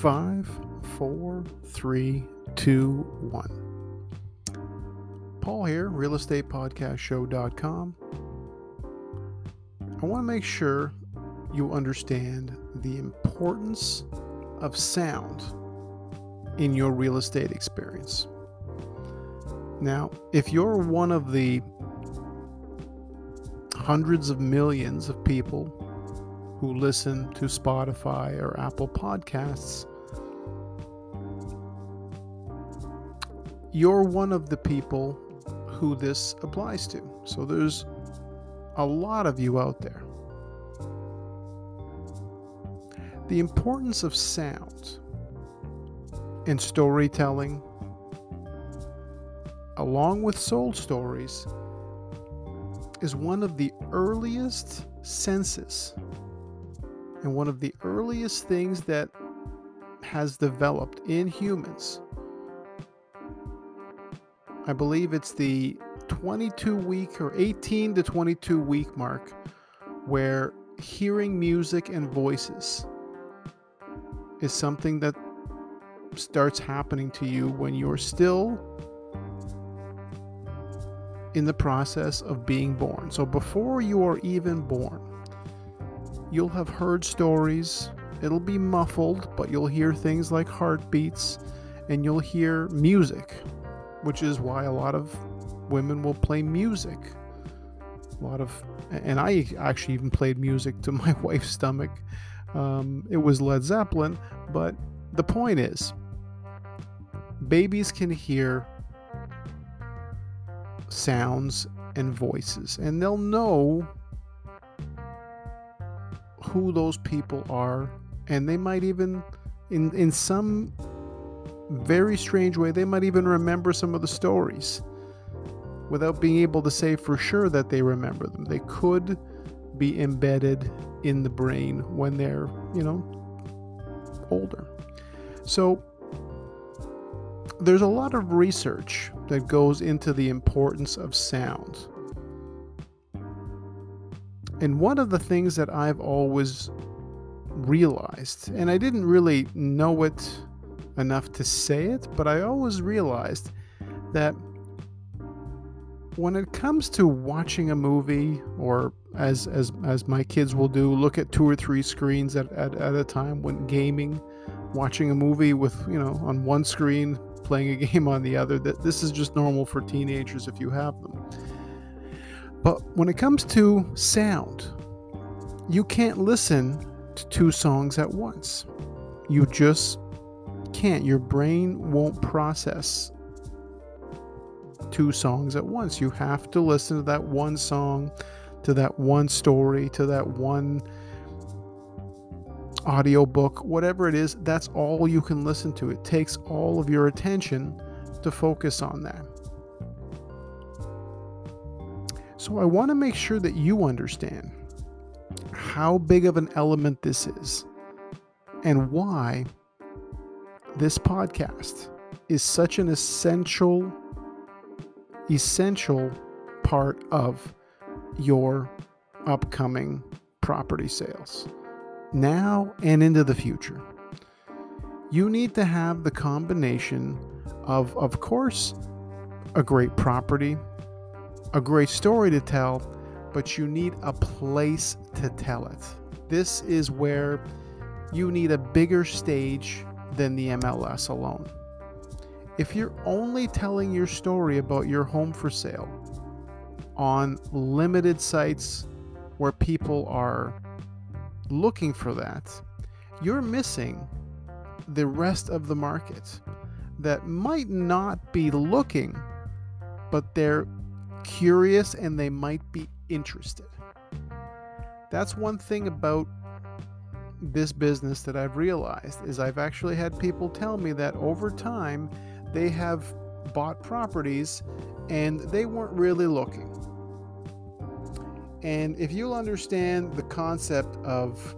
Five, four, three, two, one. Paul here, realestatepodcastshow.com. I want to make sure you understand the importance of sound in your real estate experience. Now, if you're one of the hundreds of millions of people who listen to Spotify or Apple Podcasts, you're one of the people who this applies to. So there's a lot of you out there. The importance of sound in storytelling, along with soul stories, is one of the earliest senses and one of the earliest things that has developed in humans I believe it's the 22 week or 18 to 22 week mark where hearing music and voices is something that starts happening to you when you're still in the process of being born. So before you are even born, you'll have heard stories. It'll be muffled, but you'll hear things like heartbeats and you'll hear music which is why a lot of women will play music. A lot of, and I actually even played music to my wife's stomach. Um, it was Led Zeppelin, but the point is, babies can hear sounds and voices, and they'll know who those people are, and they might even, in in some very strange way, they might even remember some of the stories without being able to say for sure that they remember them. They could be embedded in the brain when they're, you know, older. So there's a lot of research that goes into the importance of sound. And one of the things that I've always realized, and I didn't really know it enough to say it, but I always realized that when it comes to watching a movie or as as as my kids will do look at two or three screens at, at, at a time when gaming watching a movie with you know on one screen playing a game on the other that this is just normal for teenagers if you have them. But when it comes to sound you can't listen to two songs at once. You just can't. Your brain won't process two songs at once. You have to listen to that one song, to that one story, to that one audiobook, whatever it is, that's all you can listen to. It takes all of your attention to focus on that. So I want to make sure that you understand how big of an element this is and why this podcast is such an essential essential part of your upcoming property sales. Now and into the future. You need to have the combination of of course a great property a great story to tell but you need a place to tell it. This is where you need a bigger stage than the MLS alone. If you're only telling your story about your home for sale on limited sites where people are looking for that, you're missing the rest of the market that might not be looking, but they're curious and they might be interested. That's one thing about this business that I've realized is I've actually had people tell me that over time they have bought properties and they weren't really looking. And if you'll understand the concept of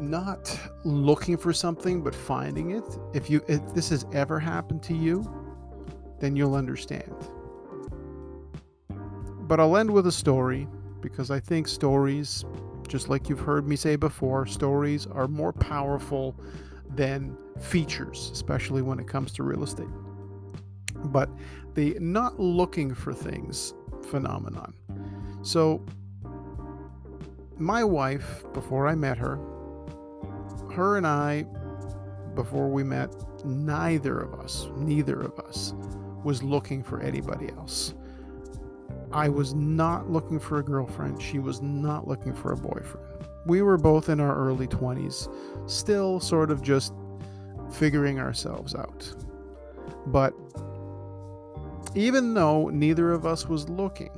not looking for something but finding it, if you if this has ever happened to you, then you'll understand. But I'll end with a story because I think stories Just like you've heard me say before, stories are more powerful than features, especially when it comes to real estate. But the not looking for things phenomenon. So, my wife, before I met her, her and I, before we met, neither of us, neither of us was looking for anybody else. I was not looking for a girlfriend. She was not looking for a boyfriend. We were both in our early 20s, still sort of just figuring ourselves out. But even though neither of us was looking,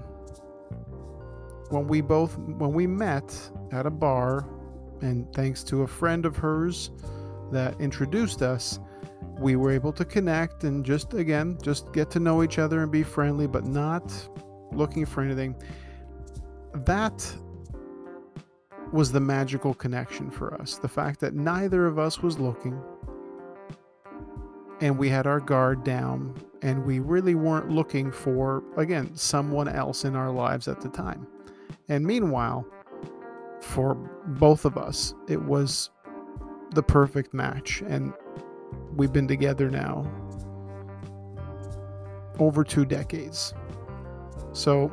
when we both when we met at a bar and thanks to a friend of hers that introduced us, we were able to connect and just again just get to know each other and be friendly but not looking for anything. That was the magical connection for us. The fact that neither of us was looking and we had our guard down and we really weren't looking for, again, someone else in our lives at the time. And meanwhile, for both of us, it was the perfect match. And we've been together now over two decades. So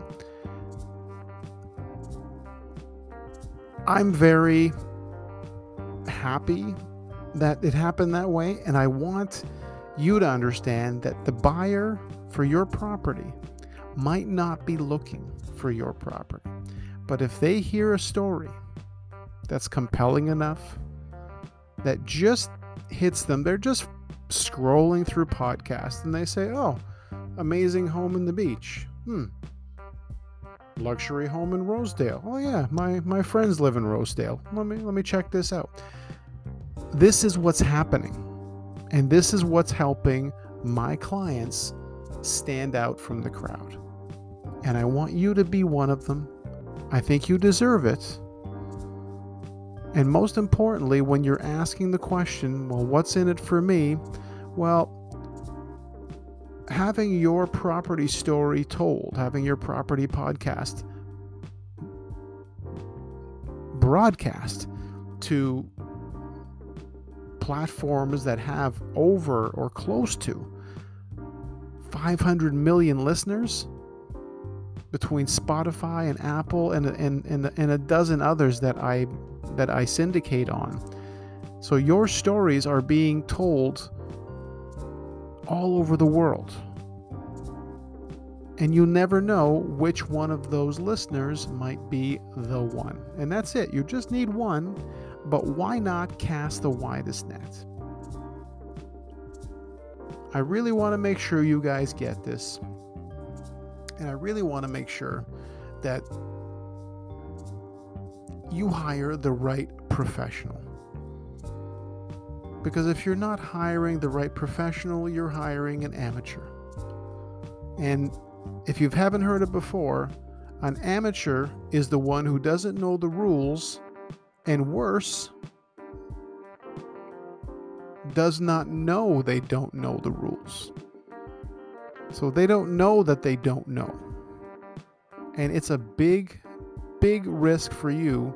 I'm very happy that it happened that way. And I want you to understand that the buyer for your property might not be looking for your property. But if they hear a story that's compelling enough, that just hits them, they're just scrolling through podcasts and they say, oh, amazing home in the beach. Hmm, luxury home in Rosedale. Oh yeah, my my friends live in Rosedale. Let me let me check this out. This is what's happening. And this is what's helping my clients stand out from the crowd. And I want you to be one of them. I think you deserve it. And most importantly, when you're asking the question, well, what's in it for me? Well, having your property story told, having your property podcast broadcast to platforms that have over or close to 500 million listeners between Spotify and Apple and, and, and, and a dozen others that I that I syndicate on. So your stories are being told all over the world. And you never know which one of those listeners might be the one. And that's it. You just need one, but why not cast the widest net? I really want to make sure you guys get this. And I really want to make sure that you hire the right professional. Because if you're not hiring the right professional, you're hiring an amateur. And if you haven't heard it before, an amateur is the one who doesn't know the rules, and worse, does not know they don't know the rules. So they don't know that they don't know. And it's a big, big risk for you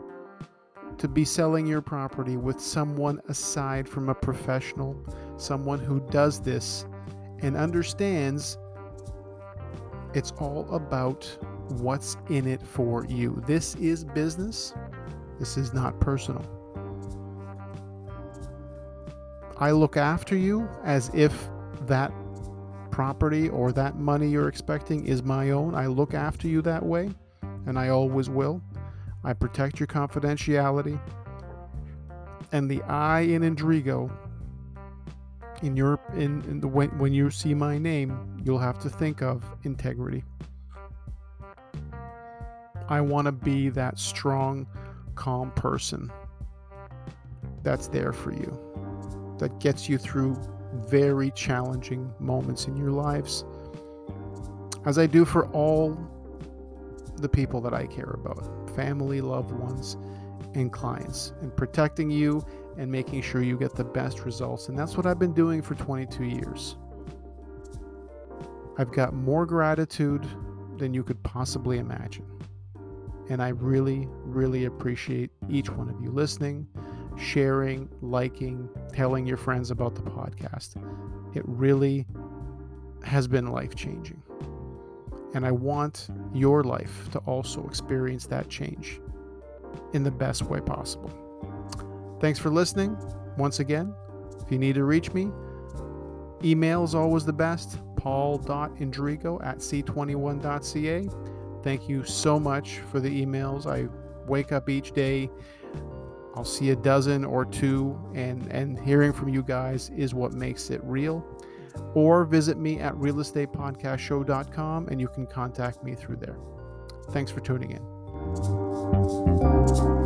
to be selling your property with someone aside from a professional, someone who does this and understands it's all about what's in it for you. This is business, this is not personal. I look after you as if that property or that money you're expecting is my own. I look after you that way, and I always will. I protect your confidentiality. And the I in Indrigo, in your in, in the when, when you see my name, you'll have to think of integrity. I want to be that strong, calm person that's there for you, that gets you through very challenging moments in your lives, as I do for all the people that I care about family, loved ones, and clients, and protecting you and making sure you get the best results. And that's what I've been doing for 22 years. I've got more gratitude than you could possibly imagine. And I really, really appreciate each one of you listening, sharing, liking, telling your friends about the podcast. It really has been life changing. And I want your life to also experience that change in the best way possible. Thanks for listening. Once again, if you need to reach me, email is always the best paul.indrigo at c21.ca. Thank you so much for the emails. I wake up each day. I'll see a dozen or two, and, and hearing from you guys is what makes it real. Or visit me at realestatepodcastshow.com and you can contact me through there. Thanks for tuning in.